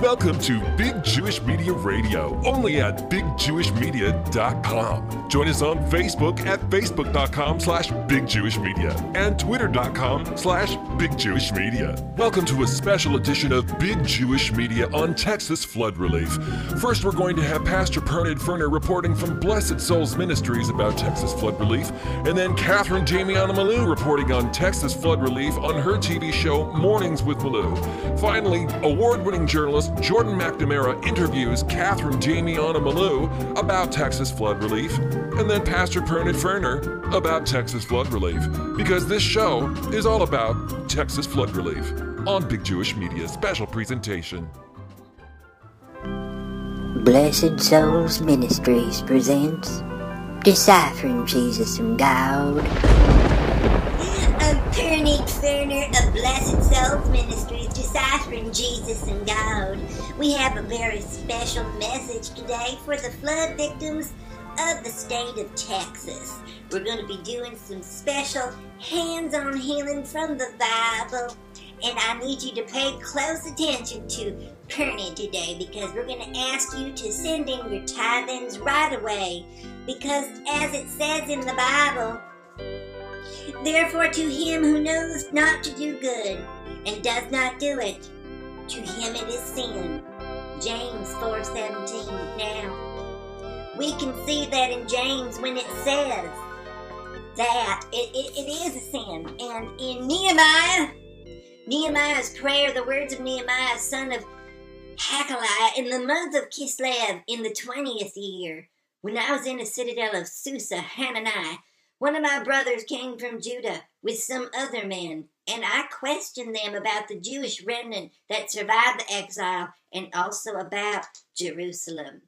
Welcome to Big Jewish Media Radio, only at bigjewishmedia.com. Join us on Facebook at facebook.com slash bigjewishmedia and twitter.com slash bigjewishmedia. Welcome to a special edition of Big Jewish Media on Texas flood relief. First, we're going to have Pastor Pernod Ferner reporting from Blessed Souls Ministries about Texas flood relief, and then Catherine Damiana Malou reporting on Texas flood relief on her TV show Mornings with Malou. Finally, award-winning journalist Jordan McNamara interviews Catherine Damiana Malou about Texas flood relief, and then Pastor Pernod Ferner about Texas flood relief, because this show is all about Texas flood relief on Big Jewish Media special presentation. Blessed Souls Ministries presents Deciphering Jesus from God. I'm Pernod Ferner of Blessed Souls Ministries, deciphering Jesus and God. We have a very special message today for the flood victims of the state of Texas. We're going to be doing some special hands on healing from the Bible. And I need you to pay close attention to Pernod today because we're going to ask you to send in your tithings right away. Because as it says in the Bible, Therefore, to him who knows not to do good and does not do it, to him it is sin. James 4:17. Now, we can see that in James when it says that it, it, it is a sin. And in Nehemiah, Nehemiah's prayer, the words of Nehemiah, son of Hakaliah, in the month of Kislev, in the 20th year, when I was in the citadel of Susa, Hananiah, one of my brothers came from Judah with some other men, and I questioned them about the Jewish remnant that survived the exile and also about Jerusalem.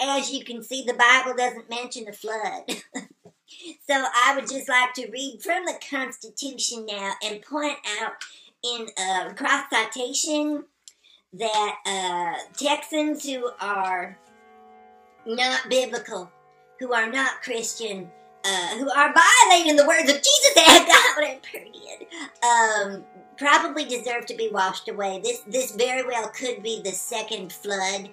As you can see, the Bible doesn't mention the flood. so I would just like to read from the Constitution now and point out in a cross citation that uh, Texans who are not biblical, who are not Christian, uh, who are violating the words of Jesus and God and period, um, probably deserve to be washed away. This this very well could be the second flood.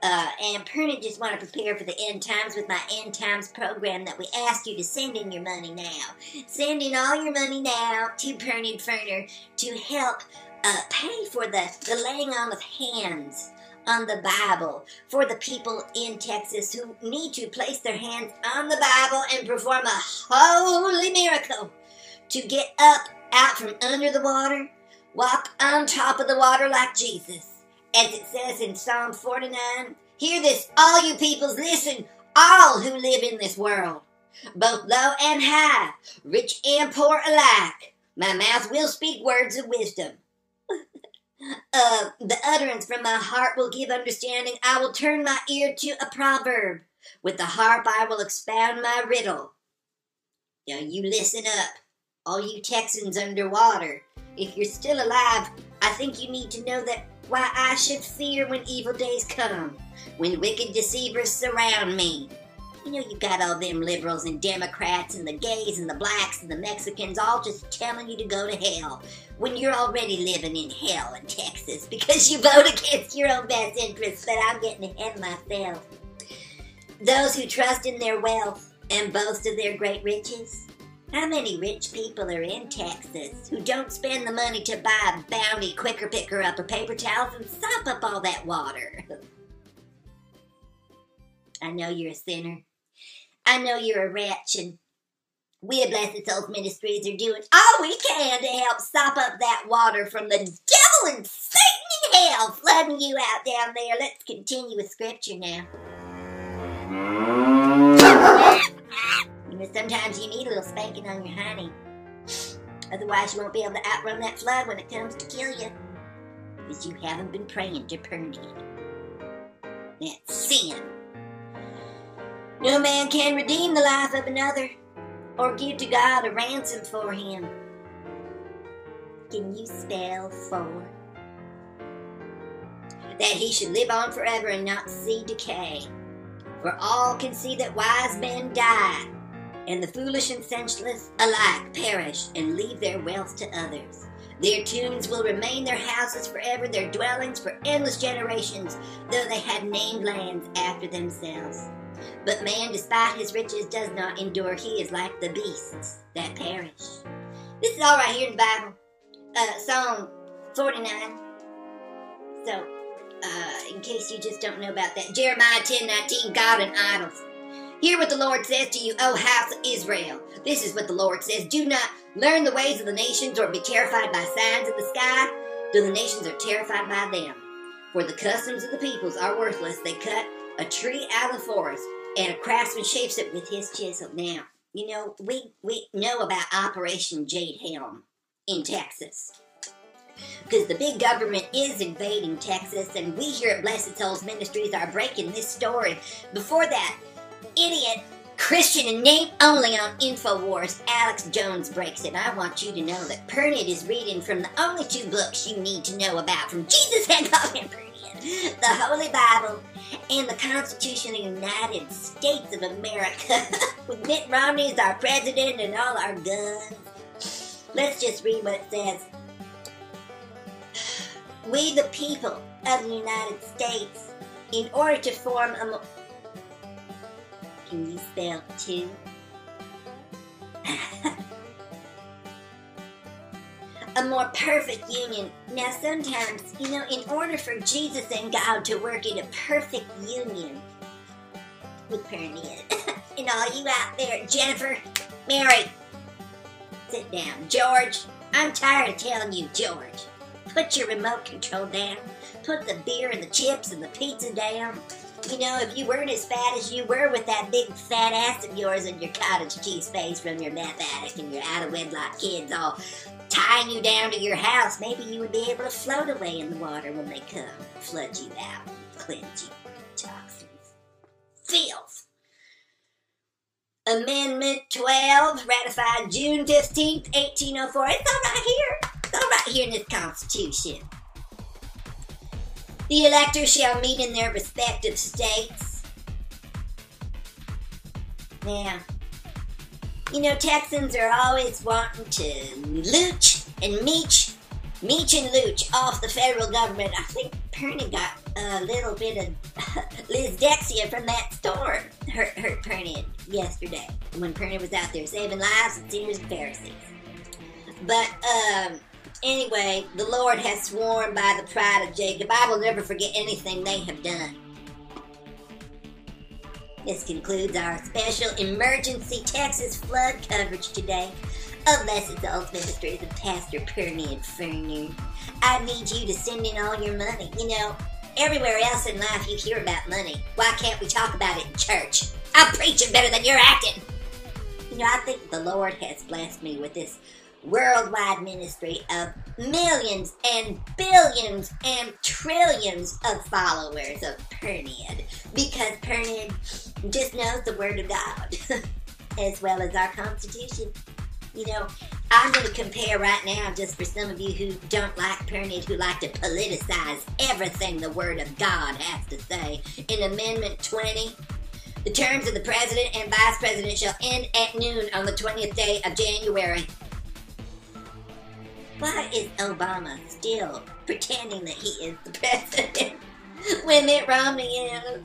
Uh, and Pernod just want to prepare for the end times with my end times program that we ask you to send in your money now. Send in all your money now to Pernod Ferner to help uh, pay for the, the laying on of hands on the Bible for the people in Texas who need to place their hands on the Bible and perform a holy miracle to get up out from under the water, walk on top of the water like Jesus. As it says in Psalm 49, Hear this, all you peoples, listen, all who live in this world, both low and high, rich and poor alike. My mouth will speak words of wisdom. Uh, the utterance from my heart will give understanding. I will turn my ear to a proverb. With the harp I will expound my riddle. Now you listen up, all you Texans underwater. If you're still alive, I think you need to know that why I should fear when evil days come, when wicked deceivers surround me. You know, you got all them liberals and Democrats and the gays and the blacks and the Mexicans all just telling you to go to hell when you're already living in hell in Texas because you vote against your own best interests, but I'm getting ahead myself. Those who trust in their wealth and boast of their great riches. How many rich people are in Texas who don't spend the money to buy a Bounty Quicker Picker Up or paper towels and sop up all that water? I know you're a sinner. I know you're a wretch, and we at Blessed Souls Ministries are doing all we can to help sop up that water from the devil and Satan in hell flooding you out down there. Let's continue with scripture now. Sometimes you need a little spanking on your honey. Otherwise, you won't be able to outrun that flood when it comes to kill you. Because you haven't been praying to Pernod. That's sin. No man can redeem the life of another or give to God a ransom for him. Can you spell for? That he should live on forever and not see decay. For all can see that wise men die, and the foolish and senseless alike perish and leave their wealth to others. Their tombs will remain their houses forever, their dwellings for endless generations, though they had named lands after themselves. But man, despite his riches, does not endure. He is like the beasts that perish. This is all right here in the Bible. Uh, Psalm 49. So, uh, in case you just don't know about that, Jeremiah 10 19, God and idols. Hear what the Lord says to you, O house of Israel. This is what the Lord says Do not learn the ways of the nations or be terrified by signs of the sky, though the nations are terrified by them. For the customs of the peoples are worthless. They cut a tree out of the forest, and a craftsman shapes it with his chisel. Now, you know, we, we know about Operation Jade Helm in Texas. Because the big government is invading Texas, and we here at Blessed Souls Ministries are breaking this story. Before that, idiot Christian in name only on InfoWars, Alex Jones breaks it. I want you to know that Pernod is reading from the only two books you need to know about from Jesus Hancock and Pernod, the Holy Bible and the Constitution of the United States of America, with Mitt Romney as our president and all our guns. Let's just read what it says. We, the people of the United States, in order to form a can you spell two? a more perfect union. Now, sometimes, you know, in order for Jesus and God to work in a perfect union with Pernian, and all you out there, Jennifer, Mary, sit down. George, I'm tired of telling you, George. Put your remote control down. Put the beer and the chips and the pizza down. You know, if you weren't as fat as you were with that big fat ass of yours and your cottage cheese face from your meth addict and your out of wedlock kids all tying you down to your house, maybe you would be able to float away in the water when they come, flood you out, cleanse you toxins. Filth. Amendment 12, ratified June 15th, 1804. It's all right here. It's all right here in this Constitution. The electors shall meet in their respective states. Now, you know, Texans are always wanting to looch and meech, meech and looch off the federal government. I think Perny got a little bit of Liz Dexia from that storm. Hurt, hurt Perny yesterday when Perny was out there saving lives and sinners and Pharisees. But, um, Anyway, the Lord has sworn by the pride of Jacob, I will never forget anything they have done. This concludes our special emergency Texas flood coverage today of Blessed Souls Ministries of Pastor Perny and Ferner. I need you to send in all your money. You know, everywhere else in life you hear about money. Why can't we talk about it in church? I'm preaching better than you're acting. You know, I think the Lord has blessed me with this worldwide ministry of millions and billions and trillions of followers of Pernid because Pernid just knows the Word of God as well as our Constitution. You know, I'm going to compare right now, just for some of you who don't like Pernid, who like to politicize everything the Word of God has to say. In Amendment 20, the terms of the President and Vice President shall end at noon on the 20th day of January why is Obama still pretending that he is the president when Mitt Romney is?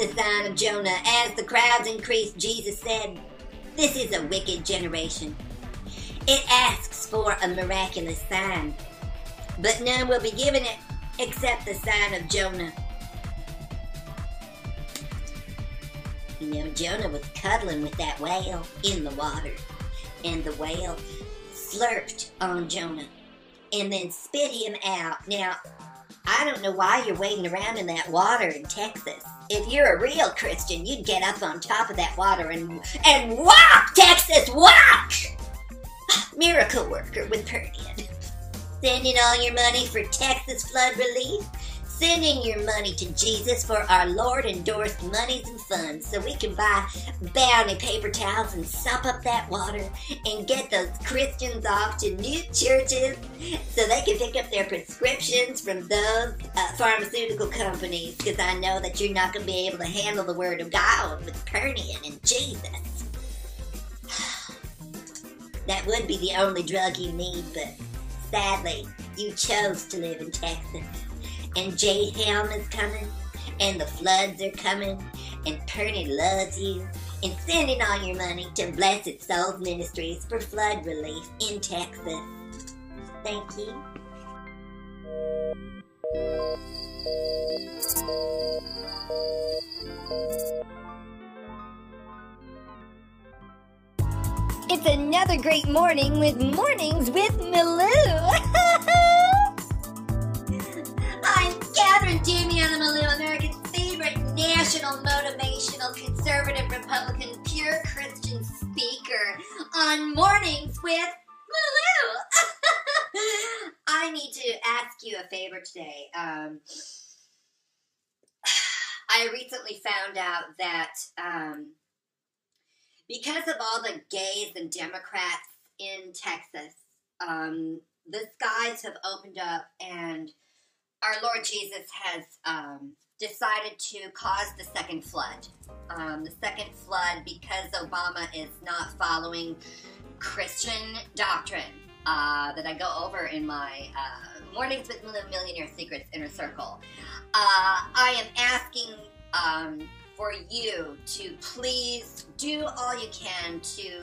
The sign of Jonah. As the crowds increased, Jesus said, This is a wicked generation. It asks for a miraculous sign, but none will be given it except the sign of Jonah. You know, Jonah was cuddling with that whale in the water, and the whale slurped on Jonah and then spit him out. Now, I don't know why you're wading around in that water in Texas. If you're a real Christian, you'd get up on top of that water and and walk, Texas, walk! Miracle worker with Perdian. Sending all your money for Texas flood relief sending your money to Jesus for our Lord endorsed monies and funds so we can buy bounty paper towels and sop up that water and get those Christians off to new churches so they can pick up their prescriptions from those uh, pharmaceutical companies because I know that you're not going to be able to handle the Word of God with Pernian and Jesus. that would be the only drug you need, but sadly, you chose to live in Texas. And Jade Helm is coming, and the floods are coming, and Purdy loves you, and sending all your money to Blessed Souls Ministries for flood relief in Texas. Thank you. It's another great morning with Mornings with Malou. I'm Catherine Damiana Malou, American favorite national motivational conservative Republican pure Christian speaker on Mornings with Malou. I need to ask you a favor today. Um, I recently found out that um, because of all the gays and Democrats in Texas, um, the skies have opened up and our Lord Jesus has um, decided to cause the second flood. Um, the second flood because Obama is not following Christian doctrine uh, that I go over in my uh, Mornings with Millionaire Secrets Inner Circle. Uh, I am asking um, for you to please do all you can to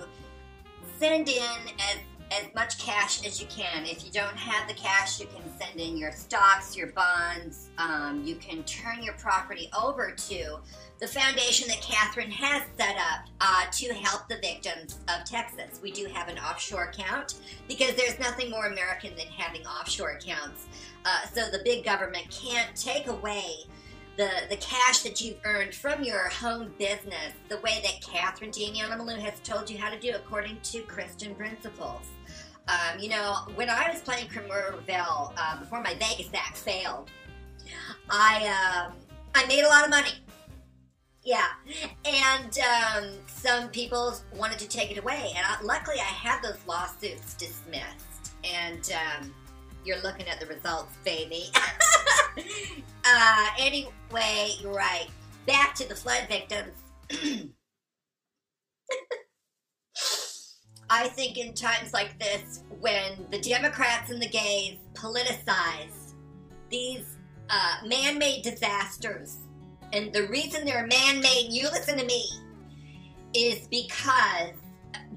send in as as much cash as you can. If you don't have the cash, you can send in your stocks, your bonds. Um, you can turn your property over to the foundation that Catherine has set up uh, to help the victims of Texas. We do have an offshore account because there's nothing more American than having offshore accounts. Uh, so the big government can't take away the, the cash that you've earned from your home business the way that Catherine Damiana Malou has told you how to do according to Christian principles. Um, you know, when I was playing Cremerville uh, before my Vegas act failed, I um, I made a lot of money. Yeah, and um, some people wanted to take it away, and I, luckily I had those lawsuits dismissed. And um, you're looking at the results, baby. uh, anyway, you're right. Back to the flood victims. I think in times like this, when the Democrats and the gays politicize these uh, man made disasters, and the reason they're man made, you listen to me, is because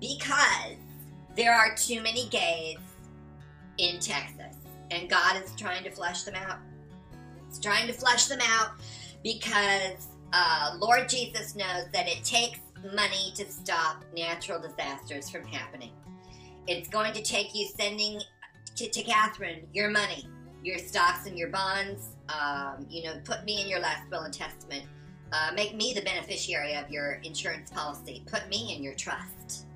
because there are too many gays in Texas, and God is trying to flush them out. He's trying to flush them out because uh, Lord Jesus knows that it takes money to stop natural disasters from happening. It's going to take you sending to, to Catherine your money, your stocks and your bonds. Um, you know, put me in your last will and testament. Uh, make me the beneficiary of your insurance policy. Put me in your trust.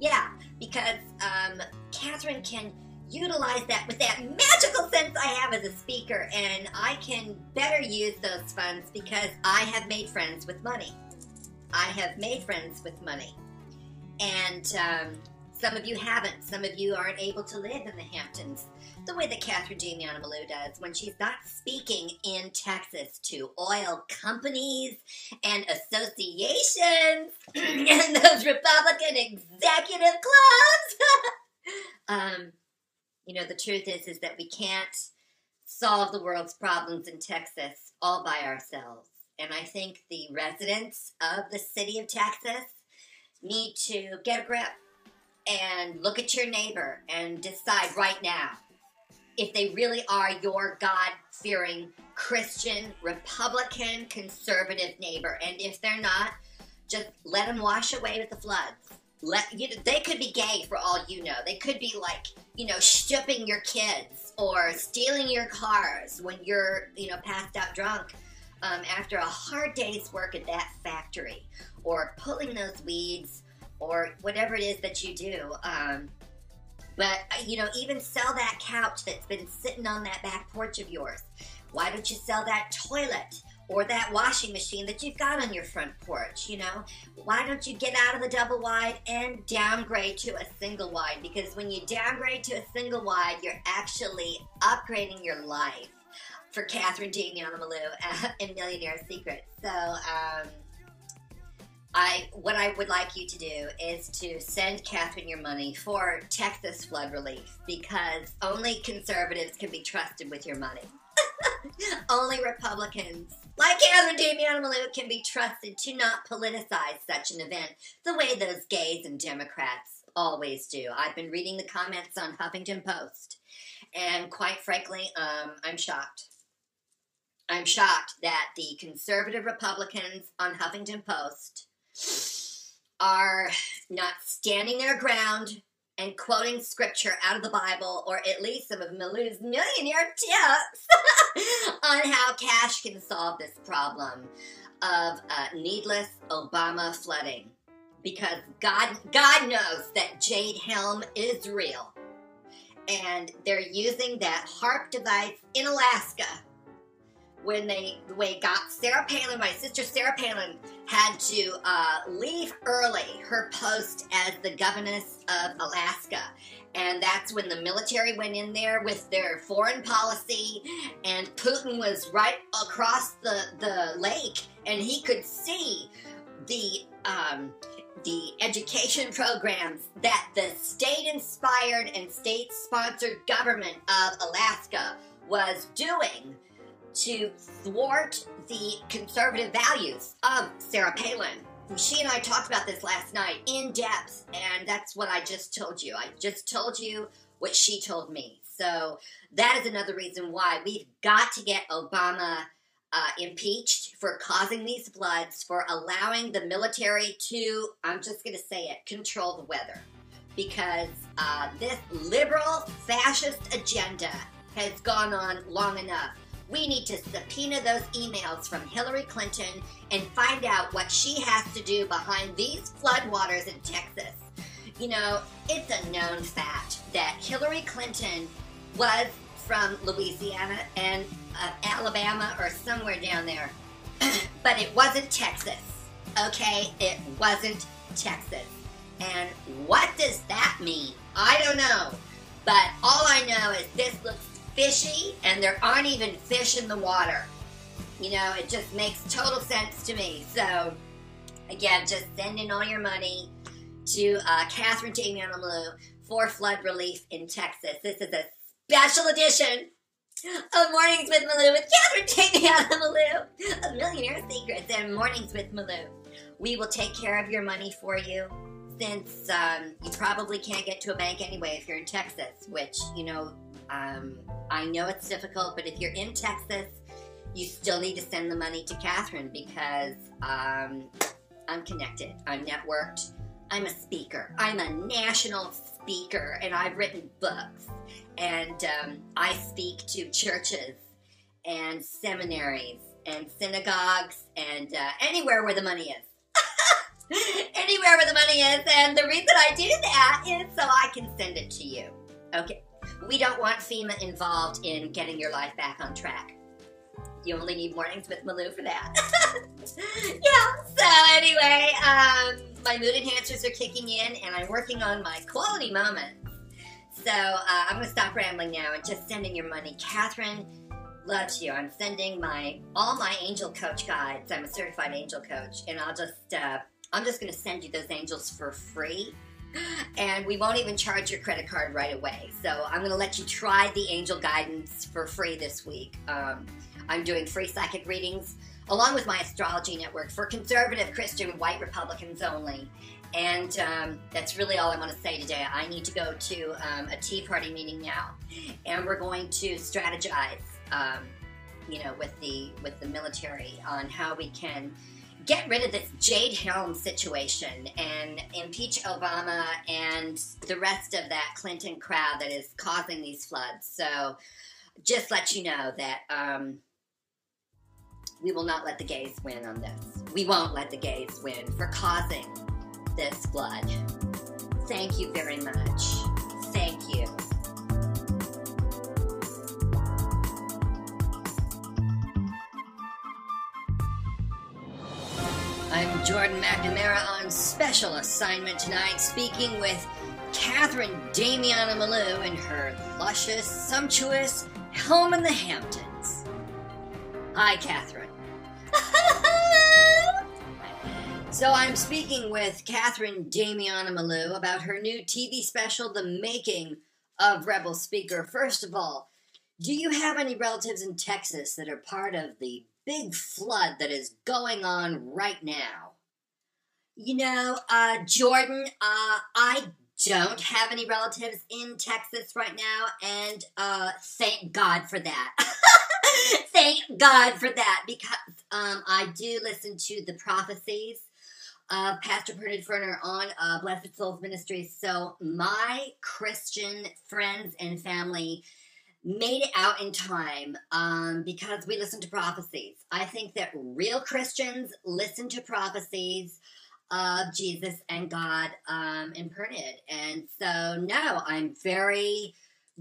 Yeah, because um, Catherine can utilize that with that magical sense I have as a speaker, and I can better use those funds because I have made friends with money. I have made friends with money. And um, some of you haven't. Some of you aren't able to live in the Hamptons the way that Catherine Damiana Malou does when she's not speaking in Texas to oil companies and associations and those Republican executive clubs. um, you know, the truth is is that we can't solve the world's problems in Texas all by ourselves. And I think the residents of the city of Texas need to get a grip and look at your neighbor and decide right now if they really are your God fearing Christian, Republican, conservative neighbor. And if they're not, just let them wash away with the floods. Let you know, they could be gay for all you know. They could be like, you know, stripping your kids or stealing your cars when you're, you know, passed out drunk um, after a hard day's work at that factory or pulling those weeds or whatever it is that you do. Um, but, you know, even sell that couch that's been sitting on that back porch of yours. Why don't you sell that toilet or that washing machine that you've got on your front porch? You know, why don't you get out of the double wide and downgrade to a single wide? Because when you downgrade to a single wide, you're actually upgrading your life for Catherine Damiana Malou in Millionaire Secrets. So, um, I what I would like you to do is to send Catherine your money for Texas flood relief because only conservatives can be trusted with your money. only Republicans like Catherine Damiano Malou can be trusted to not politicize such an event the way those gays and Democrats always do. I've been reading the comments on Huffington Post, and quite frankly, um, I'm shocked. I'm shocked that the conservative Republicans on Huffington Post are not standing their ground and quoting scripture out of the Bible, or at least some of Malou's millionaire tips on how cash can solve this problem of uh, needless Obama flooding. Because God, God knows that Jade Helm is real. And they're using that HAARP device in Alaska when they when got Sarah Palin, my sister Sarah Palin, had to uh, leave early her post as the governess of Alaska. And that's when the military went in there with their foreign policy, and Putin was right across the, the lake, and he could see the um, the education programs that the state inspired and state sponsored government of Alaska was doing to thwart the conservative values of Sarah Palin. She and I talked about this last night in depth, and that's what I just told you. I just told you what she told me. So that is another reason why we've got to get Obama uh, impeached for causing these floods, for allowing the military to, I'm just going to say it, control the weather. Because uh, this liberal fascist agenda has gone on long enough. We need to subpoena those emails from Hillary Clinton and find out what she has to do behind these floodwaters in Texas. You know, it's a known fact that Hillary Clinton was from Louisiana and uh, Alabama or somewhere down there, but it wasn't Texas. Okay, it wasn't Texas. And what does that mean? I don't know. But all I know is this looks fishy and there aren't even fish in the water. You know, it just makes total sense to me. So, again, just send in all your money to uh, Catherine Damiano Malou for flood relief in Texas. This is a special edition of Mornings with Malou with Catherine Damiano Malou of Millionaire Secrets and Mornings with Malou. We will take care of your money for you since um, you probably can't get to a bank anyway if you're in Texas, which, you know, um, I know it's difficult, but if you're in Texas, you still need to send the money to Catherine because um, I'm connected, I'm networked, I'm a speaker, I'm a national speaker, and I've written books, and um, I speak to churches and seminaries and synagogues and uh, anywhere where the money is. anywhere where the money is, and the reason I do that is so I can send it to you. Okay. We don't want FEMA involved in getting your life back on track. You only need mornings with Malou for that. yeah, so anyway, um, my mood enhancers are kicking in and I'm working on my quality moments. So uh, I'm going to stop rambling now and just sending your money. Catherine loves you. I'm sending my all my angel coach guides. I'm a certified angel coach, and I'll just uh, I'm just going to send you those angels for free and we won't even charge your credit card right away. So I'm going to let you try the angel guidance for free this week. Um, I'm doing free psychic readings along with my astrology network for conservative Christian white Republicans only. And um, that's really all I want to say today. I need to go to um, a Tea Party meeting now, and we're going to strategize, um, you know, with the with the military on how we can get rid of this Jade Helm situation and impeach Obama and the rest of that Clinton crowd that is causing these floods. So, just let you know that um, we will not let the gays win on this. We won't let the gays win for causing this flood. Thank you very much. Thank you. I'm Jordan McNamara on special assignment tonight, speaking with Catherine Damiana Malou in her luscious, sumptuous home in the Hamptons. Hi, Catherine. So I'm speaking with Catherine Damiana Malou about her new TV special, The Making of Rebel Speaker. First of all, do you have any relatives in Texas that are part of the big flood that is going on right now? You know, uh, Jordan, uh, I don't have any relatives in Texas right now, and uh, thank God for that. thank God for that because um, I do listen to the prophecies of Pastor Bernard Ferner on uh, Blessed Souls Ministries. So my Christian friends and family made it out in time um, because we listen to prophecies. I think that real Christians listen to prophecies of Jesus and God um, imprinted. And so, no, I'm very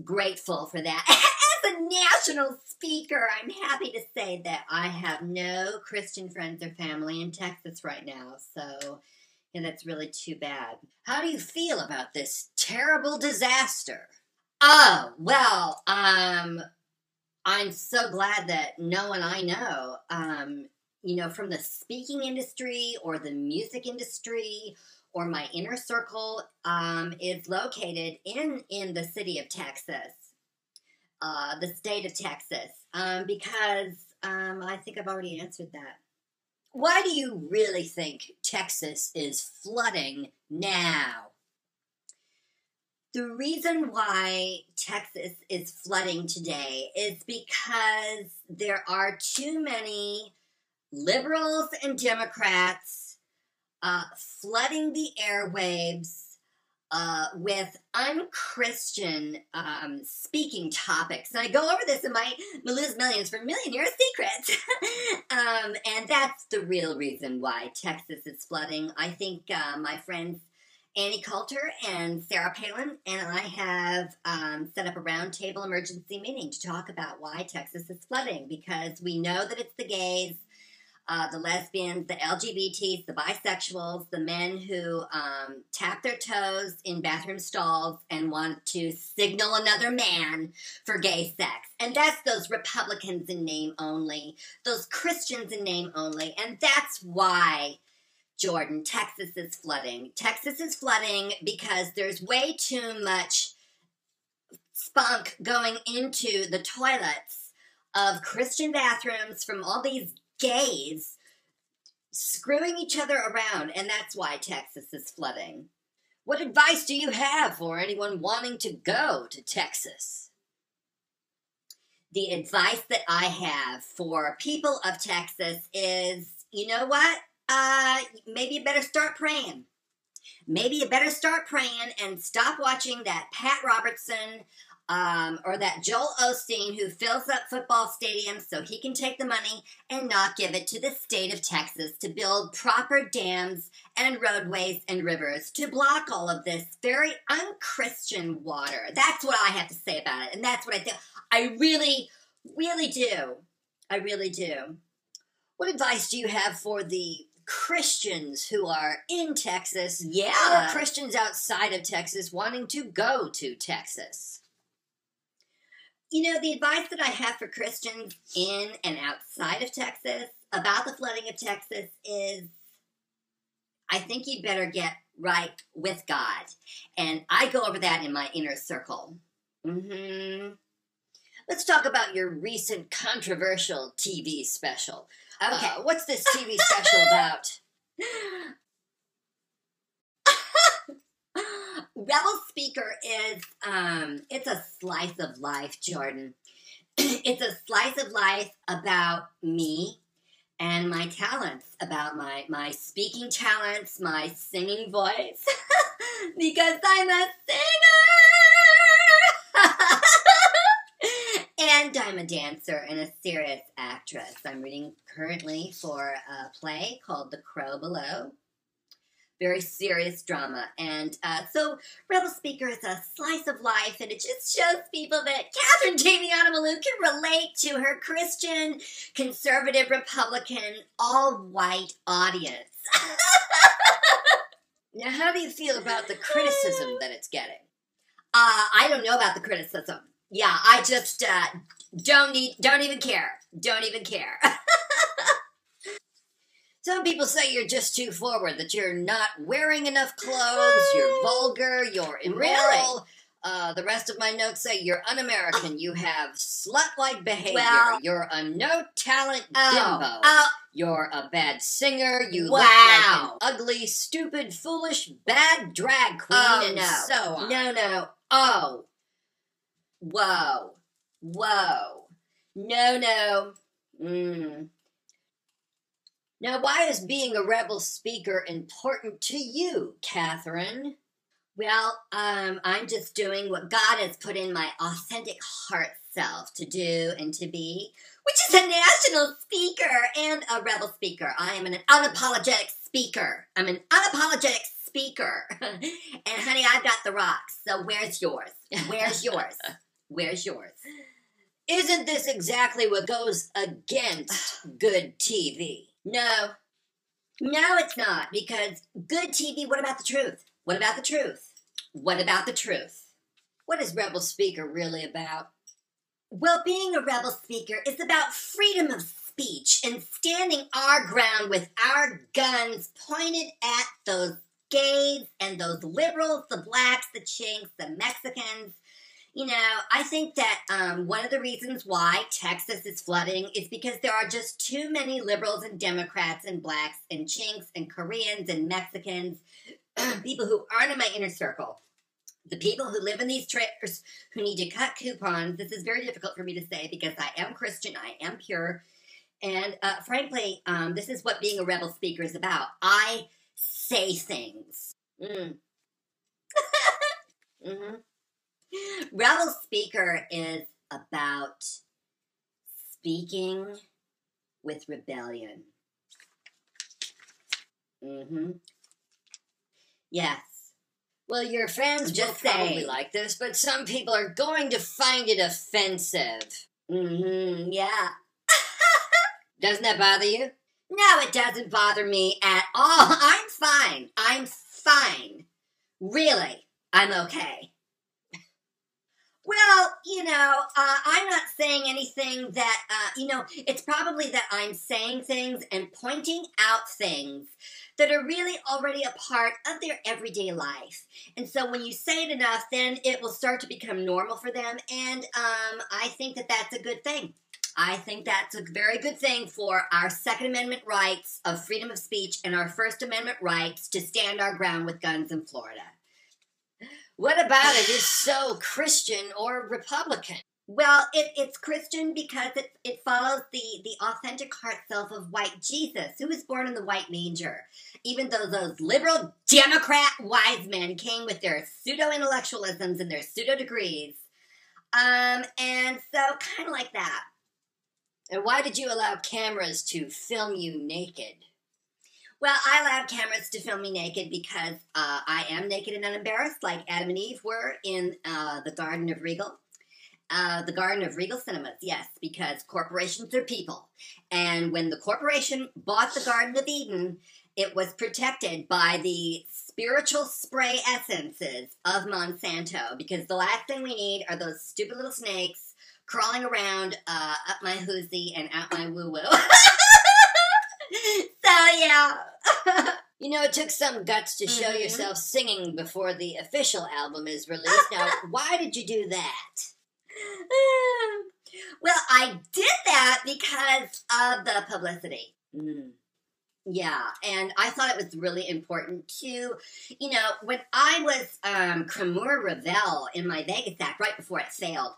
grateful for that. As a national speaker, I'm happy to say that I have no Christian friends or family in Texas right now. So, yeah, that's really too bad. How do you feel about this terrible disaster? Oh, well, um, I'm so glad that no one I know, um, you know, from the speaking industry or the music industry or my inner circle, um, is located in in the city of Texas, uh, the state of Texas, um, because um, I think I've already answered that. Why do you really think Texas is flooding now? The reason why Texas is flooding today is because there are too many liberals and Democrats uh, flooding the airwaves uh, with unchristian um, speaking topics. And I go over this in my Malou's Millions for Millionaire Secrets. um, and that's the real reason why Texas is flooding. I think uh, my friends Annie Coulter and Sarah Palin and I have um, set up a roundtable emergency meeting to talk about why Texas is flooding because we know that it's the gays, uh, the lesbians, the LGBTs, the bisexuals, the men who um, tap their toes in bathroom stalls and want to signal another man for gay sex. And that's those Republicans in name only, those Christians in name only. And that's why Jordan, Texas is flooding. Texas is flooding because there's way too much spunk going into the toilets of Christian bathrooms from all these gays screwing each other around, and that's why Texas is flooding. What advice do you have for anyone wanting to go to Texas? The advice that I have for people of Texas is you know what? Uh, maybe you better start praying. Maybe you better start praying and stop watching that Pat Robertson um, or that Joel Osteen who fills up football stadiums so he can take the money and not give it to the state of Texas to build proper dams and roadways and rivers to block all of this very unchristian water. That's what I have to say about it. And that's what I think. I really, really do. I really do. What advice do you have for the Christians who are in Texas, yeah, or Christians outside of Texas wanting to go to Texas. You know, the advice that I have for Christians in and outside of Texas about the flooding of Texas is I think you better get right with God. And I go over that in my inner circle. Mm-hmm. Let's talk about your recent controversial TV special. Okay, uh, what's this TV special about? Rebel Speaker is um it's a slice of life, Jordan. it's a slice of life about me and my talents, about my my speaking talents, my singing voice because I'm a singer. And I'm a dancer and a serious actress. I'm reading currently for a play called The Crow Below. Very serious drama. And uh, so, Rebel Speaker is a slice of life, and it just shows people that Catherine Damiana Malou can relate to her Christian, conservative, Republican, all white audience. now, how do you feel about the criticism that it's getting? Uh, I don't know about the criticism yeah, I just uh, don't need, don't even care, don't even care. Some people say you're just too forward, that you're not wearing enough clothes, you're vulgar, you're immoral. Really? Uh, the rest of my notes say you're un-American. You have slut-like behavior. Well- you're a no-talent Oh, bimbo. oh, You're a bad singer. You Wow. look like an ugly, stupid, foolish, bad drag queen. Oh, and no. so on. No, no. Oh. Whoa. Whoa. No, no. Mm. Now, why is being a rebel speaker important to you, Catherine? Well, um, I'm just doing what God has put in my authentic heart self to do and to be, which is a national speaker and a rebel speaker. I am an unapologetic speaker. I'm an unapologetic speaker. and honey, I've got the rocks. So where's yours? Where's yours? Where's yours? Isn't this exactly what goes against good TV? No. No, it's not, because good TV, what about the truth? What about the truth? What about the truth? What is Rebel Speaker really about? Well, being a rebel speaker is about freedom of speech and standing our ground with our guns pointed at those gays and those liberals, the blacks, the chinks, the Mexicans. You know, I think that um, one of the reasons why Texas is flooding is because there are just too many liberals and Democrats and blacks and chinks and Koreans and Mexicans, people who aren't in my inner circle. The people who live in these trailers who need to cut coupons. This is very difficult for me to say because I am Christian, I am pure, and uh, frankly, um, this is what being a rebel speaker is about. I say things. Mm. hmm Rebel speaker is about speaking with rebellion. Mm-hmm. Yes. Well, your fans Just will probably like this, but some people are going to find it offensive. Mm-hmm, Yeah. Doesn't that bother you? No, it doesn't bother me at all. I'm fine. I'm fine. Really, I'm okay. Well, you know, uh, I'm not saying anything that, uh, you know, it's probably that I'm saying things and pointing out things that are really already a part of their everyday life. And so when you say it enough, then it will start to become normal for them. And um, I think that that's a good thing. I think that's a very good thing for our Second Amendment rights of freedom of speech and our First Amendment rights to stand our ground with guns in Florida. What about it is so Christian or Republican? Well, it, it's Christian because it, it follows the, the authentic heart self of white Jesus, who was born in the white manger. Even though those liberal Democrat wise men came with their pseudo intellectualisms and their pseudo degrees. Um, and so, kind of like that. And why did you allow cameras to film you naked? Well, I allowed cameras to film me naked because uh, I am naked and unembarrassed, like Adam and Eve were in uh, the Garden of Regal. Uh, the Garden of Regal Cinemas, yes, because corporations are people. And when the corporation bought the Garden of Eden, it was protected by the spiritual spray essences of Monsanto because the last thing we need are those stupid little snakes crawling around uh, up my hoozy and out my woo woo. so, yeah. You know, it took some guts to show Mhm. yourself singing before the official album is released. Now, why did you do that? well, I did that because of the publicity. Mm. Yeah, and I thought it was really important to, you know, when I was um, Cremor in my Vegas act right before it failed,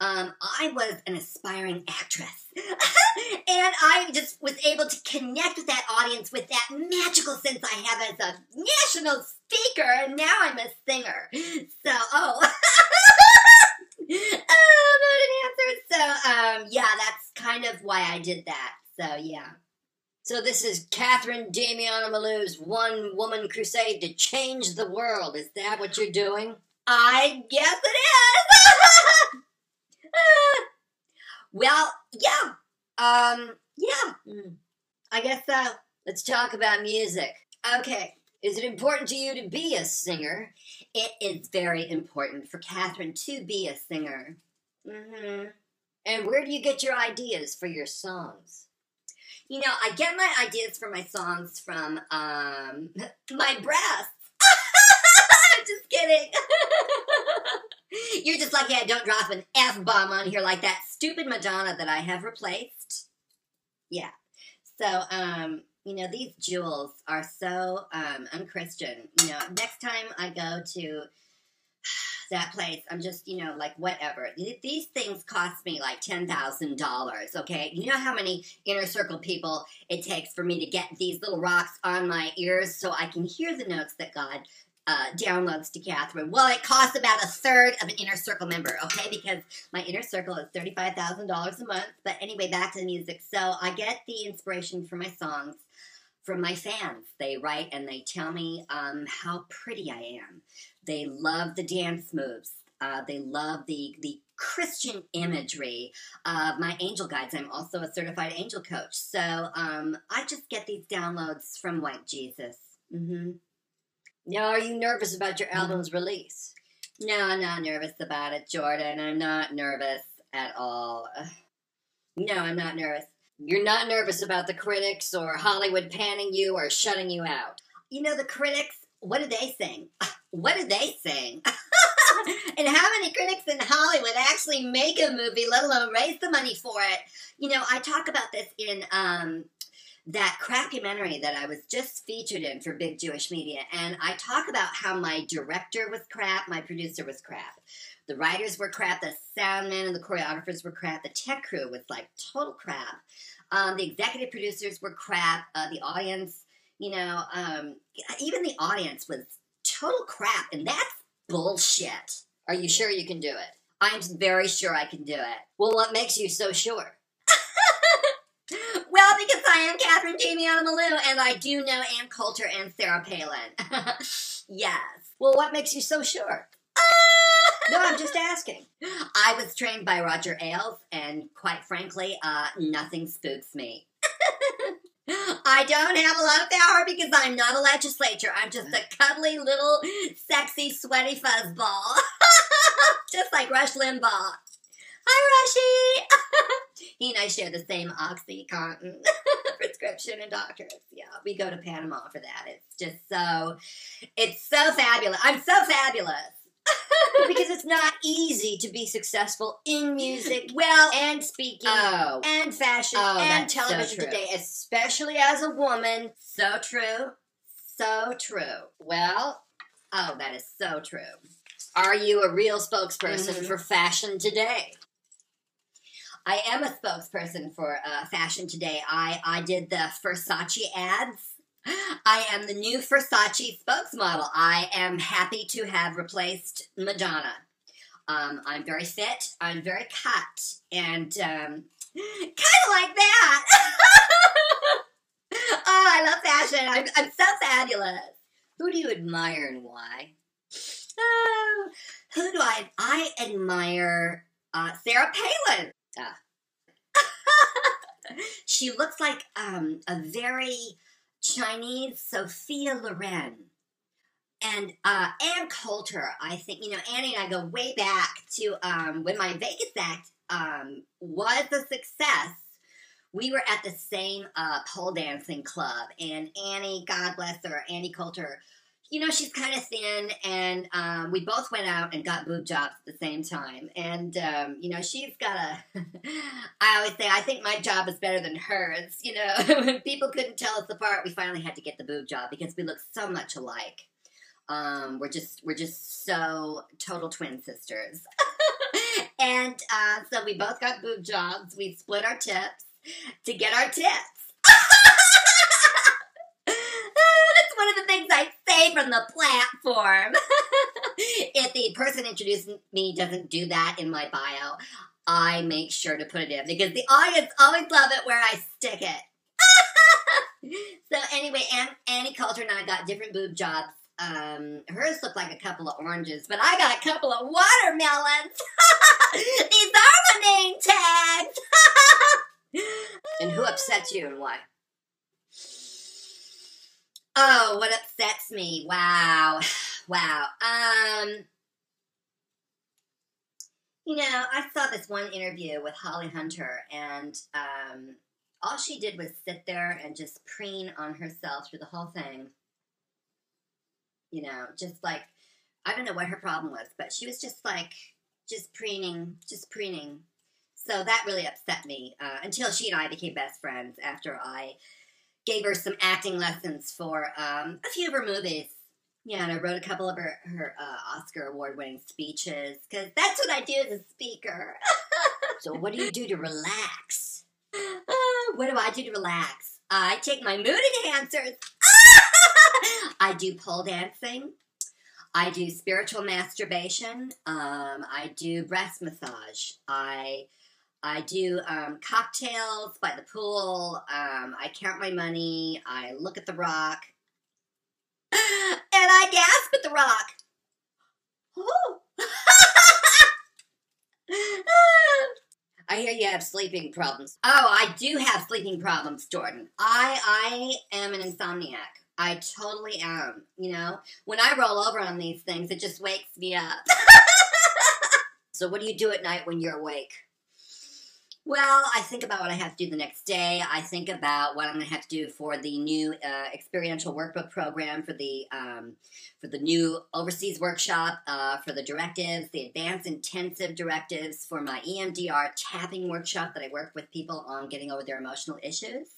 um, I was an aspiring actress. and I just was able to connect with that audience with that magical sense I have as a national speaker, and now I'm a singer. So, oh. oh, about an answer. So, um, yeah, that's kind of why I did that. So, yeah. So this is Catherine Damiana Malou's one woman crusade to change the world. Is that what you're doing? I guess it is. well, yeah. Um, yeah. Mm. I guess so. Let's talk about music. Okay. Is it important to you to be a singer? It is very important for Catherine to be a singer. Mm-hmm. And where do you get your ideas for your songs? You know, I get my ideas for my songs from um my breasts. I'm just kidding. You're just lucky I don't drop an F bomb on here like that stupid Madonna that I have replaced. Yeah. So, um, you know, these jewels are so um, unchristian. You know, next time I go to that place, I'm just, you know, like whatever. These things cost me like $10,000, okay? You know how many inner circle people it takes for me to get these little rocks on my ears so I can hear the notes that God uh, downloads to Catherine. Well, it costs about a third of an inner circle member, okay? Because my inner circle is $35,000 a month. But anyway, back to the music. So I get the inspiration for my songs from my fans. They write and they tell me um, how pretty I am. They love the dance moves. Uh, they love the the Christian imagery of my angel guides. I'm also a certified angel coach. So um, I just get these downloads from White Jesus. Mm-hmm. Now, are you nervous about your album's release? No, I'm not nervous about it, Jordan. I'm not nervous at all. No, I'm not nervous. You're not nervous about the critics or Hollywood panning you or shutting you out. You know, the critics, what do they sing? What do they sing? and how many critics in Hollywood actually make a movie, let alone raise the money for it? You know, I talk about this in um, that crappumentary that I was just featured in for Big Jewish Media, and I talk about how my director was crap, my producer was crap, the writers were crap, the sound man and the choreographers were crap, the tech crew was like total crap, um, the executive producers were crap, uh, the audience, you know, um, even the audience was total crap, and that's bullshit. Are you sure you can do it? I'm very sure I can do it. Well, what makes you so sure? Well, because I am Catherine Damiana Malou, and I do know Ann Coulter and Sarah Palin. yes. Well, what makes you so sure? No, I'm just asking. I was trained by Roger Ailes, and quite frankly, uh, nothing spooks me. I don't have a lot of power because I'm not a legislature. I'm just a cuddly little sexy sweaty fuzzball. just like Rush Limbaugh. Hi, Rushy. he and I share the same OxyContin prescription and doctors. Yeah, we go to Panama for that. It's just so, it's so fabulous. I'm so fabulous. Because it's not easy to be successful in music, well, and speaking, oh. and fashion, oh, and television so today, especially as a woman. So true. So true. Well, oh, that is so true. Are you a real spokesperson mm-hmm. for fashion today? I am a spokesperson for uh, Fashion Today. I, I did the Versace ads. I am the new Versace spokesmodel. I am happy to have replaced Madonna. Um, I'm very fit. I'm very cut, and um, kind of like that. oh, I love fashion. I'm, I'm so fabulous. Who do you admire and why? Oh, who do I? I admire uh, Sarah Palin. Uh, she looks like um, a very Chinese Sophia Loren. And uh, Ann Coulter, I think, you know, Annie and I go way back to um, when my Vegas act um, was a success. We were at the same uh, pole dancing club, and Annie, God bless her, Annie Coulter, you know, she's kind of thin, and um, we both went out and got boob jobs at the same time. And, um, you know, she's got a. I always say, I think my job is better than hers. You know, when people couldn't tell us apart, we finally had to get the boob job because we look so much alike. Um, we're just we're just so total twin sisters. and uh, so we both got boob jobs. We split our tips to get our tips. One of the things I say from the platform. if the person introducing me doesn't do that in my bio, I make sure to put it in because the audience always love it where I stick it. so anyway, Annie Coulter and I got different boob jobs. Um, hers looked like a couple of oranges, but I got a couple of watermelons. These are my name tags. and who upsets you and why? Oh, what upsets me? Wow. Wow. Um you know, I saw this one interview with Holly Hunter and um all she did was sit there and just preen on herself through the whole thing. You know, just like I don't know what her problem was, but she was just like just preening, just preening. So that really upset me uh, until she and I became best friends after I gave her some acting lessons for um, a few of her movies. Yeah, and I wrote a couple of her, her uh, Oscar award winning speeches because that's what I do as a speaker. so, what do you do to relax? Uh, what do I do to relax? I take my mood enhancers. I do pole dancing. I do spiritual masturbation. Um, I do breast massage. I I do um, cocktails by the pool. Um, I count my money. I look at the rock, and I gasp at the rock. I hear you have sleeping problems. Oh, I do have sleeping problems, Jordan. I I am an insomniac. I totally am. You know, when I roll over on these things, it just wakes me up. so, what do you do at night when you're awake? Well, I think about what I have to do the next day. I think about what I'm going to have to do for the new uh, experiential workbook program, for the um, for the new overseas workshop, uh, for the directives, the advanced intensive directives, for my EMDR tapping workshop that I work with people on getting over their emotional issues.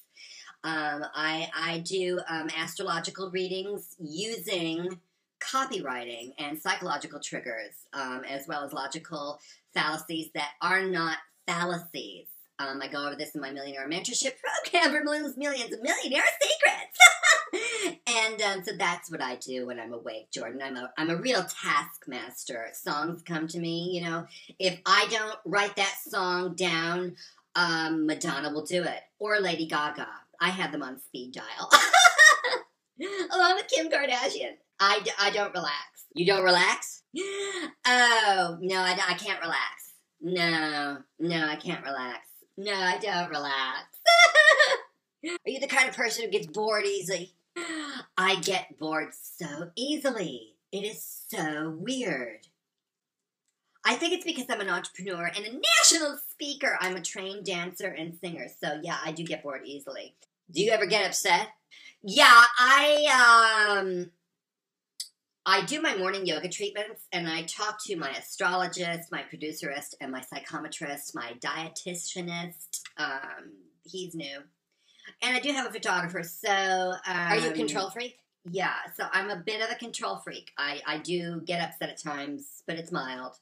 Um, I, I do um, astrological readings using copywriting and psychological triggers, um, as well as logical fallacies that are not fallacies. Um, I go over this in my Millionaire Mentorship Program for Millions, Millions of Millionaire Secrets. and um, so that's what I do when I'm awake, Jordan. I'm a, I'm a real taskmaster. Songs come to me, you know. If I don't write that song down, um, Madonna will do it, or Lady Gaga. I have them on speed dial. Along with Kim Kardashian. I, d- I don't relax. You don't relax? Oh, no, I, I can't relax. No, no, I can't relax. No, I don't relax. Are you the kind of person who gets bored easily? I get bored so easily. It is so weird. I think it's because I'm an entrepreneur and a national speaker. I'm a trained dancer and singer. So, yeah, I do get bored easily. Do you ever get upset? Yeah, I um I do my morning yoga treatments and I talk to my astrologist, my producerist, and my psychometrist, my dietitianist. Um, he's new. And I do have a photographer, so um, Are you a control freak? Yeah, so I'm a bit of a control freak. I, I do get upset at times, but it's mild.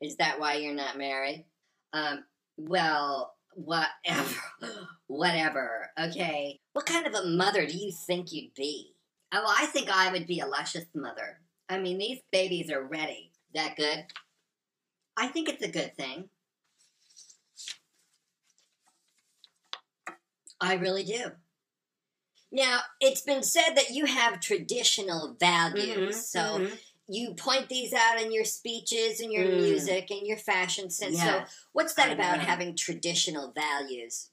Is that why you're not married? Um, well, whatever. whatever. Okay. What kind of a mother do you think you'd be? Oh, I think I would be a luscious mother. I mean, these babies are ready. That good? I think it's a good thing. I really do. Now, it's been said that you have traditional values. Mhm, so mhm. you point these out in your speeches and your Mm. music and your fashion sense. So, what's that I about know. having traditional values?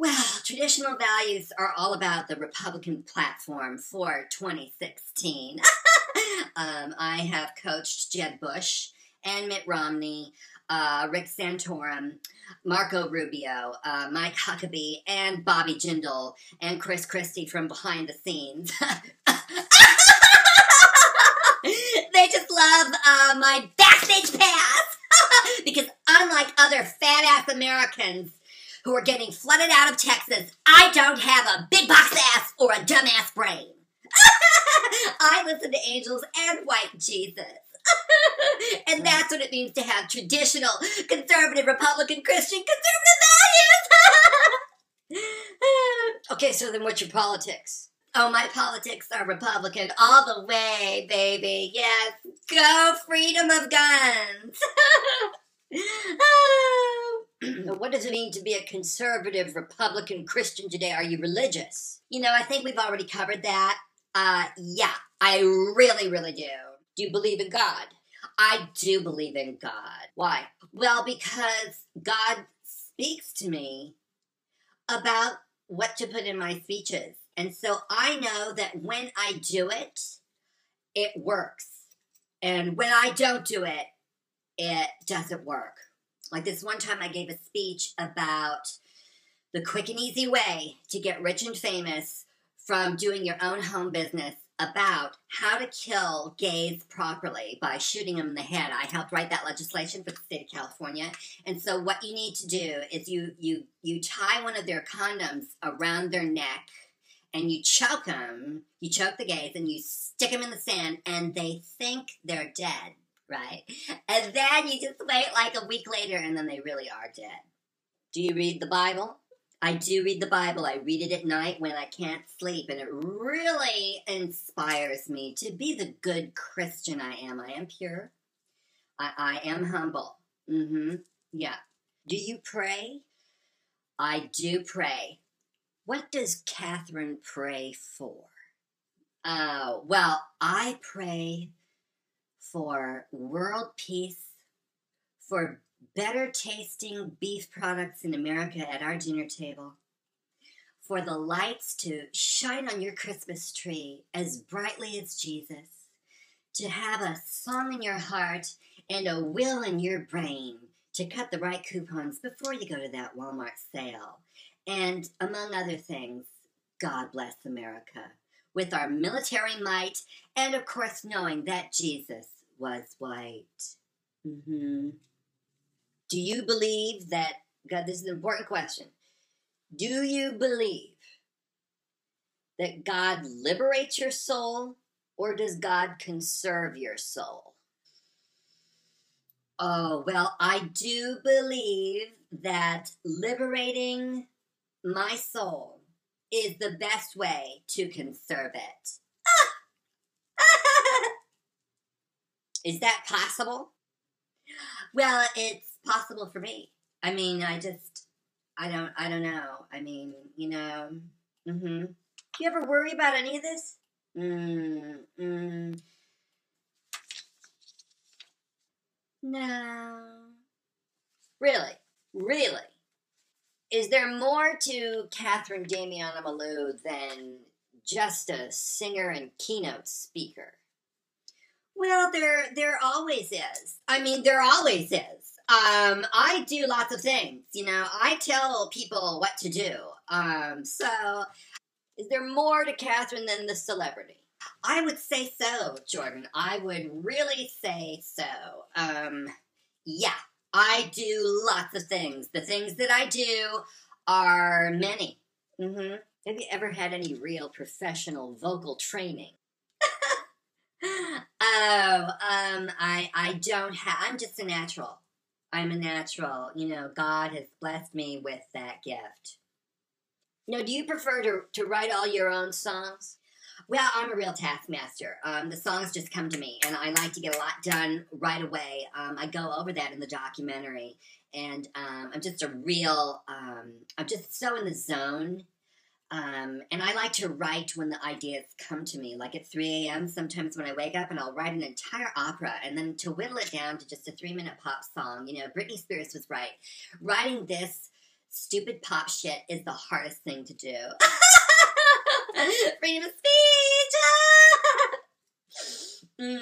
Well, traditional values are all about the Republican platform for 2016. um, I have coached Jeb Bush and Mitt Romney, uh, Rick Santorum, Marco Rubio, uh, Mike Huckabee, and Bobby Jindal, and Chris Christie from behind the scenes. they just love uh, my backstage pass because unlike other fat ass Americans who are getting flooded out of Texas, I don't have a big box ass or a dumb ass brain. I listen to angels and white Jesus. and that's what it means to have traditional conservative Republican Christian conservative values. okay, so then what's your politics? Oh, my politics are Republican all the way, baby. Yes, go freedom of guns. Ah. What does it mean to be a conservative Republican Christian today? Are you religious? You know, I think we've already covered that. Uh, yeah, I really, really do. Do you believe in God? I do believe in God. Why? Well, because God speaks to me about what to put in my speeches. And so I know that when I do it, it works. And when I don't do it, it doesn't work. Like this one time I gave a speech about the quick and easy way to get rich and famous from doing your own home business about how to kill gays properly by shooting them in the head. I helped write that legislation for the state of California. And so what you need to do is you you you tie one of their condoms around their neck and you choke them, you choke the gays and you stick them in the sand and they think they're dead, right? And then you just wait like a week later and then they really are dead. Do you read the Bible? I do read the Bible. I read it at night when I can't sleep, and it really inspires me to be the good Christian I am. I am pure. I, I am humble. Mm-hmm. Yeah. Do you pray? I do pray. What does Catherine pray for? Uh, well, I pray for world peace, for better tasting beef products in America at our dinner table, for the lights to shine on your Christmas tree as brightly as Jesus, to have a song in your heart and a will in your brain to cut the right coupons before you go to that Walmart sale. And among other things, God bless America with our military might and, of course, knowing that Jesus was white. Mm-hmm. Do you believe that, God, this is an important question. Do you believe that God liberates your soul or does God conserve your soul? Oh, well, I do believe that liberating my soul is the best way to conserve it. Is that possible? Well, it's possible for me. I mean, I just, I don't, I don't know. I mean, you know, mm-hmm. Do you ever worry about any of this? Mm, mm. No. Really? Really? Is there more to Catherine Damiana Malou than just a singer and keynote speaker? Well, there there always is. I mean, there always is. Um, I do lots of things. You know, I tell people what to do. Um, so, is there more to Catherine than the celebrity? I would say so, Jordan. I would really say so. Um, yeah, I do lots of things. The things that I do are many. Mm-hmm. Have you ever had any real professional vocal training? Oh, um, I I don't have. I'm just a natural. I'm a natural. You know, God has blessed me with that gift. Now, do you prefer to to write all your own songs? Well, I'm a real taskmaster. Um, the songs just come to me, and I like to get a lot done right away. Um, I go over that in the documentary, and um, I'm just a real. Um, I'm just so in the zone um, and I like to write when the ideas come to me, like at 3 a.m. sometimes when I wake up, and I'll write an entire opera, and then to whittle it down to just a three minute pop song. You know, Britney Spears was right. Writing this stupid pop shit is the hardest thing to do. Freedom of speech! mm.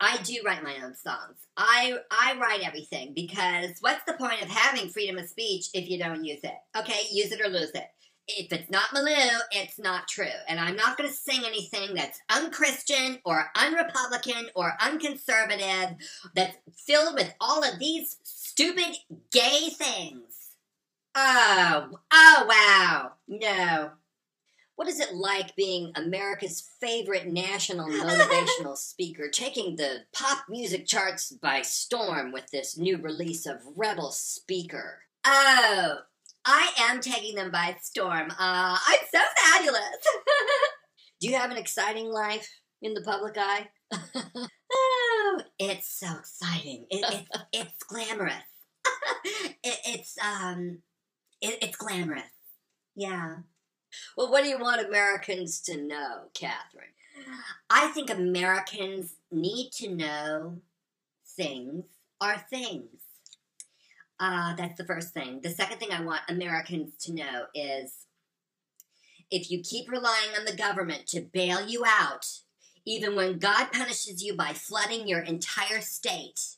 I do write my own songs. I I write everything because what's the point of having freedom of speech if you don't use it? Okay, use it or lose it if it's not Malou, it's not true. And I'm not going to sing anything that's unchristian or unrepublican or unconservative that's filled with all of these stupid gay things. Oh, oh wow. No. What is it like being America's favorite national motivational speaker, taking the pop music charts by storm with this new release of Rebel Speaker? Oh, I am taking them by storm. Uh, I'm so fabulous. Do you have an exciting life in the public eye? oh, it's so exciting. It, it, it's glamorous. it, it's um, it, it's glamorous. Yeah. Well, what do you want Americans to know, Catherine? I think Americans need to know things are things. Uh, that's the first thing. The second thing I want Americans to know is if you keep relying on the government to bail you out, even when God punishes you by flooding your entire state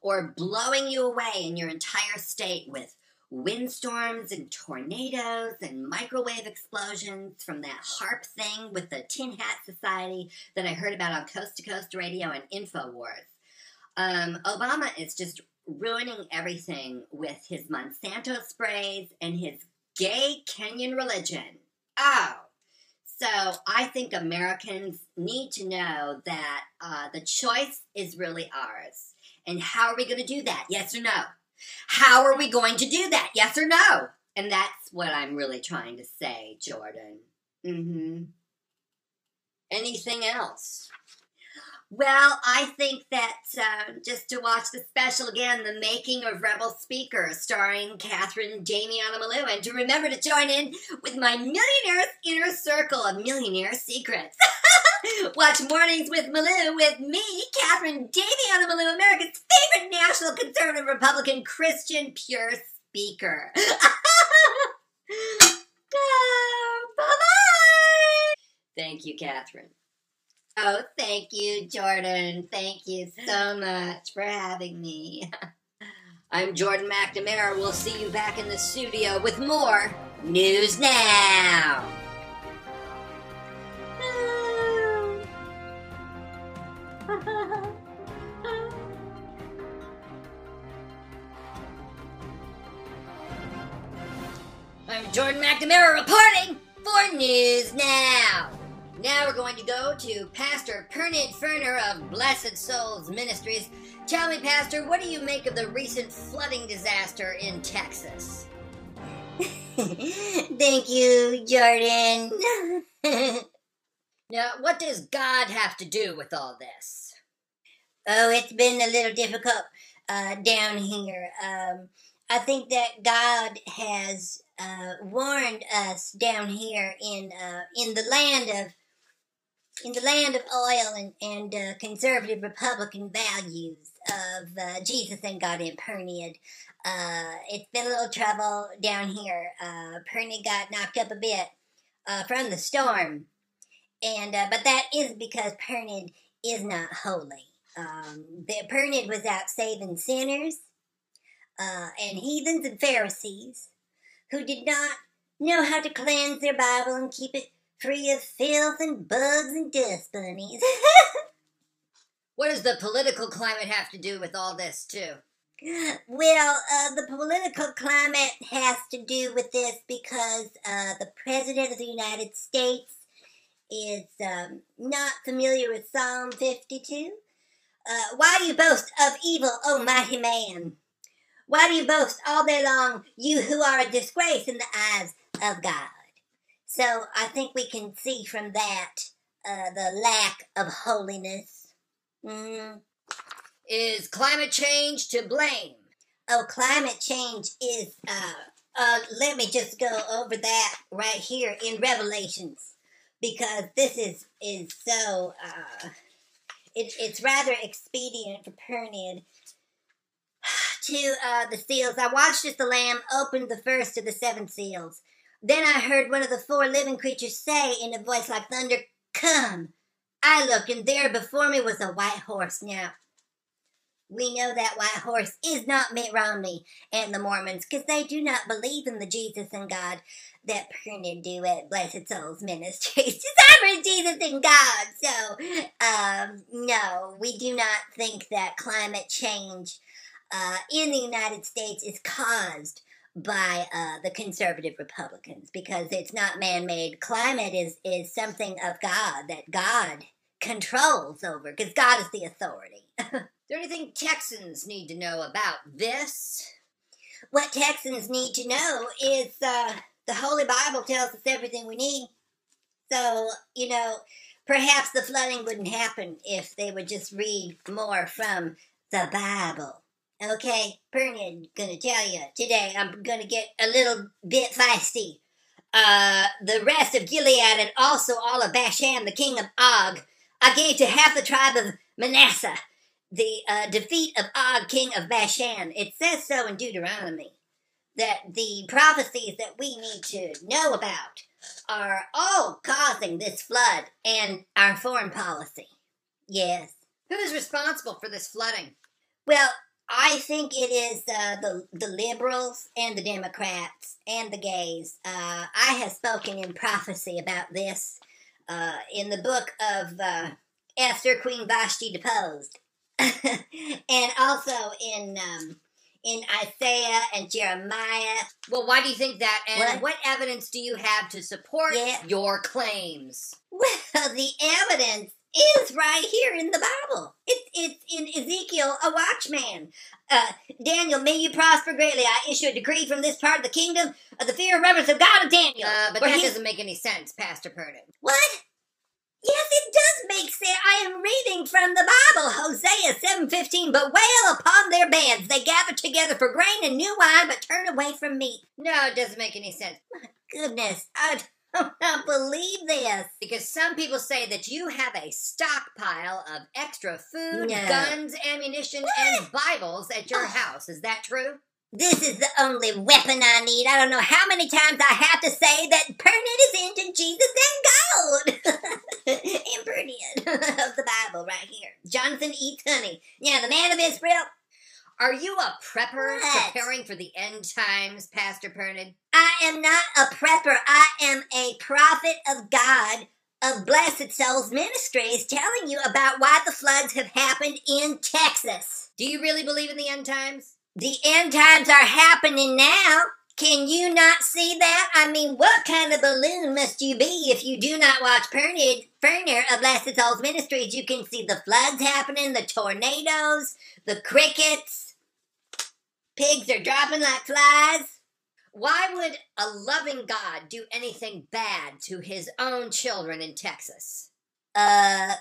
or blowing you away in your entire state with windstorms and tornadoes and microwave explosions from that HAARP thing with the Tin Hat Society that I heard about on Coast to Coast Radio and InfoWars. Um, Obama is just ruining everything with his Monsanto sprays and his gay Kenyan religion. Oh, so I think Americans need to know that uh, the choice is really ours. And how are we going to do that? Yes or no? How are we going to do that? Yes or no? And that's what I'm really trying to say, Jordan. Mm-hmm. Anything else? Well, I think that uh, just to watch the special again, The Making of Rebel Speaker, starring Catherine Damiana Malou, and to remember to join in with my Millionaire's Inner Circle of Millionaire Secrets. Watch Mornings with Malou with me, Catherine Damiana Malou, America's favorite national conservative Republican Christian pure speaker. oh, bye-bye! Thank you, Catherine. Oh, thank you, Jordan. Thank you so much for having me. I'm Jordan McNamara. We'll see you back in the studio with more News Now. I'm Jordan McNamara reporting for News Now. Now we're going to go to Pastor Pernod Ferner of Blessed Souls Ministries. Tell me, Pastor, what do you make of the recent flooding disaster in Texas? Thank you, Jordan. now, what does God have to do with all this? Oh, it's been a little difficult uh, down here. Um, I think that God has uh, warned us down here in uh, in the land of in the land of oil and, and uh, conservative Republican values of uh, Jesus and God in Perniad. Uh, it's been a little trouble down here. Uh, Perniad got knocked up a bit uh, from the storm, and uh, but that is because Perniad is not holy. Um, the Perniad was out saving sinners uh, and heathens and Pharisees who did not know how to cleanse their Bible and keep it free of filth and bugs and dust bunnies. what does the political climate have to do with all this, too? Well, uh, the political climate has to do with this because uh, the President of the United States is um, not familiar with Psalm 52. Uh, why do you boast of evil, O mighty man? Why do you boast all day long, you who are a disgrace in the eyes of God? So I think we can see from that uh, the lack of holiness. Mm. Is climate change to blame? Oh, climate change is. Uh, uh, let me just go over that right here in Revelations, because this is is so. Uh, it, it's rather expedient for Perniad to uh, the seals. I watched as the Lamb opened the first of the seven seals. Then I heard one of the four living creatures say in a voice like thunder, Come! I looked, and there before me was a white horse. Now, we know that white horse is not Mitt Romney and the Mormons, because they do not believe in the Jesus and God that Perniad do at Blessed Souls Ministries. Cyber Jesus and God. So, um, no, we do not think that climate change uh, in the United States is caused by uh, the conservative Republicans because it's not man-made. Climate is is something of God that God controls over because God is the authority. is there anything Texans need to know about this? What Texans need to know is uh, the Holy Bible tells us everything we need. So you know, perhaps the flooding wouldn't happen if they would just read more from the Bible. Okay, Perniad, gonna tell you today I'm gonna get a little bit feisty. Uh, the rest of Gilead and also all of Bashan, the king of Og, I gave to half the tribe of Manasseh. The uh, defeat of Og, king of Bashan. It says so in Deuteronomy that the prophecies that we need to know about are all causing this flood and our foreign policy. Yes. Who is responsible for this flooding? Well, I think it is uh, the the liberals and the Democrats and the gays. Uh, I have spoken in prophecy about this uh, in the book of uh, Esther, Queen Vashti deposed, and also in um, in Isaiah and Jeremiah. Well, why do you think that? And What? what, evidence do you have to support Yeah. your claims? Well, the evidence is right here in the Bible. It's it's in Ezekiel, a watchman. Uh, Daniel, may you prosper greatly. I issue a decree from this part of the kingdom of the fear and reverence of God of Daniel. Uh, but that he- doesn't make any sense, Pastor Purden. What? Yes, it does make sense. I am reading from the Bible, Hosea 7.15. But wail upon their bands. They gather together for grain and new wine, but turn away from meat. No, it doesn't make any sense. My goodness, I do not believe this. Because some people say that you have a stockpile of extra food, No. guns, ammunition, and Bibles at your Oh. house. Is that true? This is the only weapon I need. I don't know how many times I have to say that permanent is into Jesus and gold. Impertinent of the Bible right here. Jonathan eats honey. Now, the man of Israel, Are you a prepper What? preparing for the end times, Pastor Pernod? I am not a prepper. I am a prophet of God of Blessed Souls Ministries telling you about why the floods have happened in Texas. Do you really believe in the end times? The end times are happening now. Can you not see that? I mean, what kind of balloon must you be if you do not watch Fernid, Ferner of Blessed Souls Ministries? You can see the floods happening, the tornadoes, the crickets. Pigs are dropping like flies. Why would a loving God do anything bad to his own children in Texas? Uh,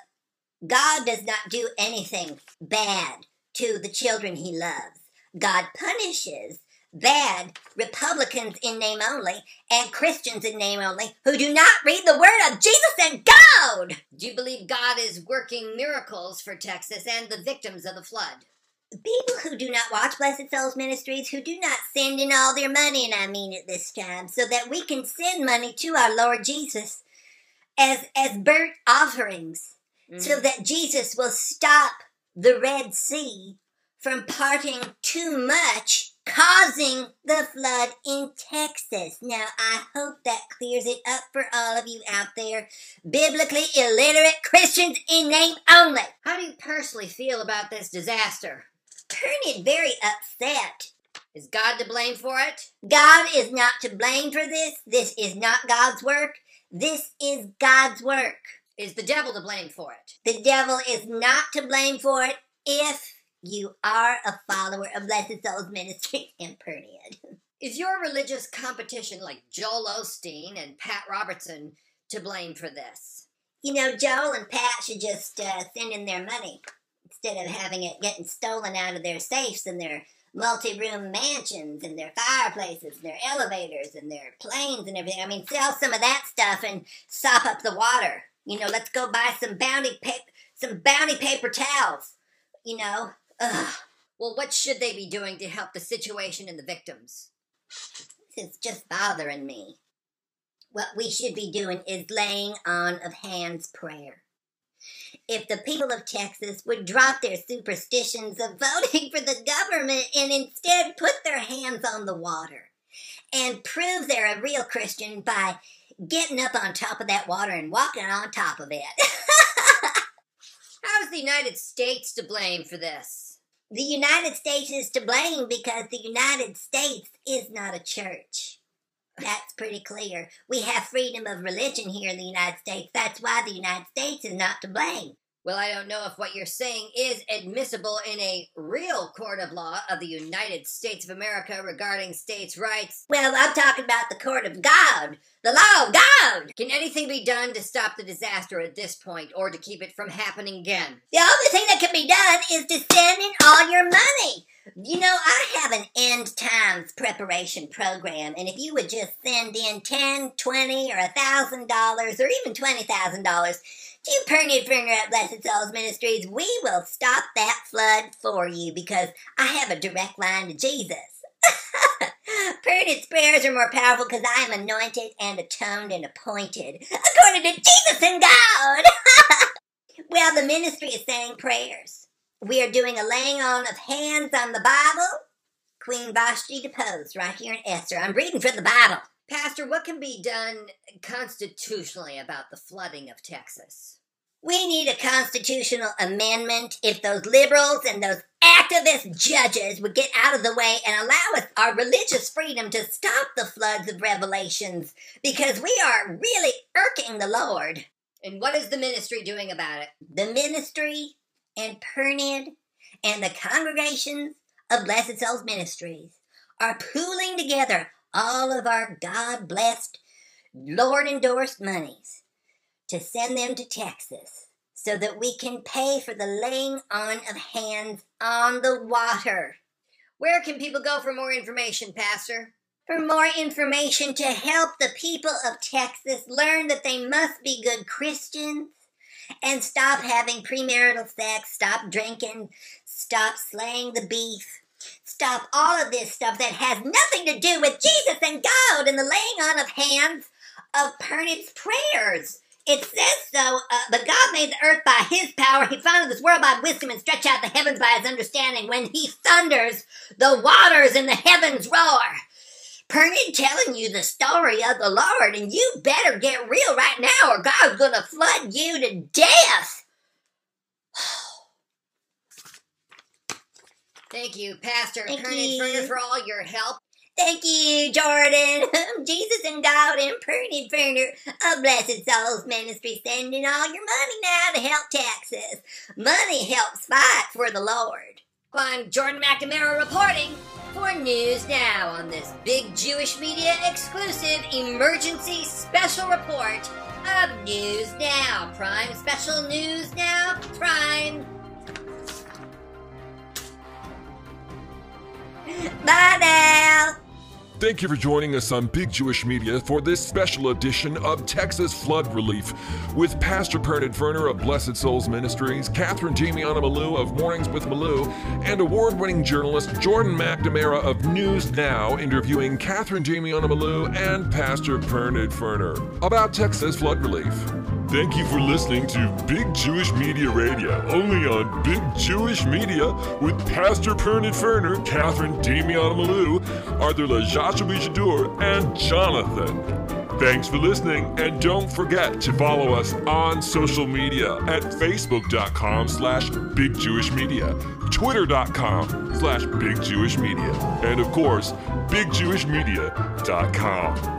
God does not do anything bad to the children he loves. God punishes bad Republicans in name only and Christians in name only who do not read the word of Jesus and God. Do you believe God is working miracles for Texas and the victims of the flood? People who do not watch Blessed Souls Ministries, who do not send in all their money, and I mean it this time, so that we can send money to our Lord Jesus as as burnt offerings. so mm-hmm. that Jesus will stop the Red Sea from parting too much, causing the flood in Texas. Now, I hope that clears it up for all of you out there, biblically illiterate Christians in name only. How do you personally feel about this disaster? Turn it very upset. Is God to blame for it? God is not to blame for this. This is not God's work. This is God's work. Is the devil to blame for it? The devil is not to blame for it if you are a follower of Blessed Souls Ministry and Perniad. Is your religious competition like Joel Osteen and Pat Robertson to blame for this? You know, Joel and Pat should just uh, send in their money instead of having it getting stolen out of their safes and their multi-room mansions and their fireplaces and their elevators and their planes and everything. I mean, sell some of that stuff and sop up the water. You know, let's go buy some bounty pa- some bounty paper towels. You know, ugh. Well, what should they be doing to help the situation and the victims? This is just bothering me. What we should be doing is laying on of hands prayer. If the people of Texas would drop their superstitions of voting for the government and instead put their hands on the water and prove they're a real Christian by getting up on top of that water and walking on top of it. How is the United States to blame for this? The United States is to blame because the United States is not a church. That's pretty clear. We have freedom of religion here in the United States. That's why the United States is not to blame. Well, I don't know if what you're saying is admissible in a real court of law of the United States of America regarding states' rights. Well, I'm talking about the court of God, the law of God. Can anything be done to stop the disaster at this point or to keep it from happening again? The only thing that can be done is to send in all your money. You know, I have an end times preparation program, and if you would just send in ten, twenty, or a $1,000, or even $20,000, you pertinent printer at Blessed Souls Ministries, we will stop that flood for you because I have a direct line to Jesus. Prudence prayers are more powerful because I am anointed and atoned and appointed according to Jesus and God. well, the ministry is saying prayers. We are doing a laying on of hands on the Bible. Queen Vashti deposed right here in Esther. I'm reading from the Bible. Pastor, what can be done constitutionally about the flooding of Texas? We need a constitutional amendment if those liberals and those activist judges would get out of the way and allow us our religious freedom to stop the floods of revelations because we are really irking the Lord. And what is the ministry doing about it? The ministry and Pernid and the congregations of Blessed Souls Ministries are pooling together all of our God blessed, Lord endorsed monies to send them to Texas so that we can pay for the laying on of hands on the water. Where can people go for more information, Pastor? For more information to help the people of Texas learn that they must be good Christians and stop having premarital sex, stop drinking, stop slaying the beef, stop all of this stuff that has nothing to do with Jesus and God and the laying on of hands of Pernod's prayers. It says so, uh, but God made the earth by his power. He founded this world by wisdom and stretched out the heavens by his understanding. When he thunders, the waters in the heavens roar. Pernod telling you the story of the Lord, and you better get real right now or God's gonna flood you to death. Thank you, Pastor Thank for all your help. Thank you, Jordan. Jesus and God and Pernod Ferner of Blessed Souls Ministry sending all your money now to help Texas. Money helps fight for the Lord. I'm Jordan McNamara reporting for News Now on this big Jewish media exclusive emergency special report of News Now. Prime Special News Now, Prime. Bye now. Thank you for joining us on Big Jewish Media for this special edition of Texas Flood Relief with Pastor Pernod Ferner of Blessed Souls Ministries, Catherine Damiana Malou of Mornings with Malou, and award winning journalist Jordan McNamara of News Now interviewing Catherine Damiana Malou and Pastor Pernod Ferner about Texas flood relief. Thank you for listening to Big Jewish Media Radio, only on Big Jewish Media with Pastor Pernod Ferner, Catherine Damiana Malou, Arthur LaJoshua Shadur, and Jonathan. Thanks for listening, and don't forget to follow us on social media at facebook.com slash bigjewishmedia, twitter.com slash bigjewishmedia, and of course, bigjewishmedia.com.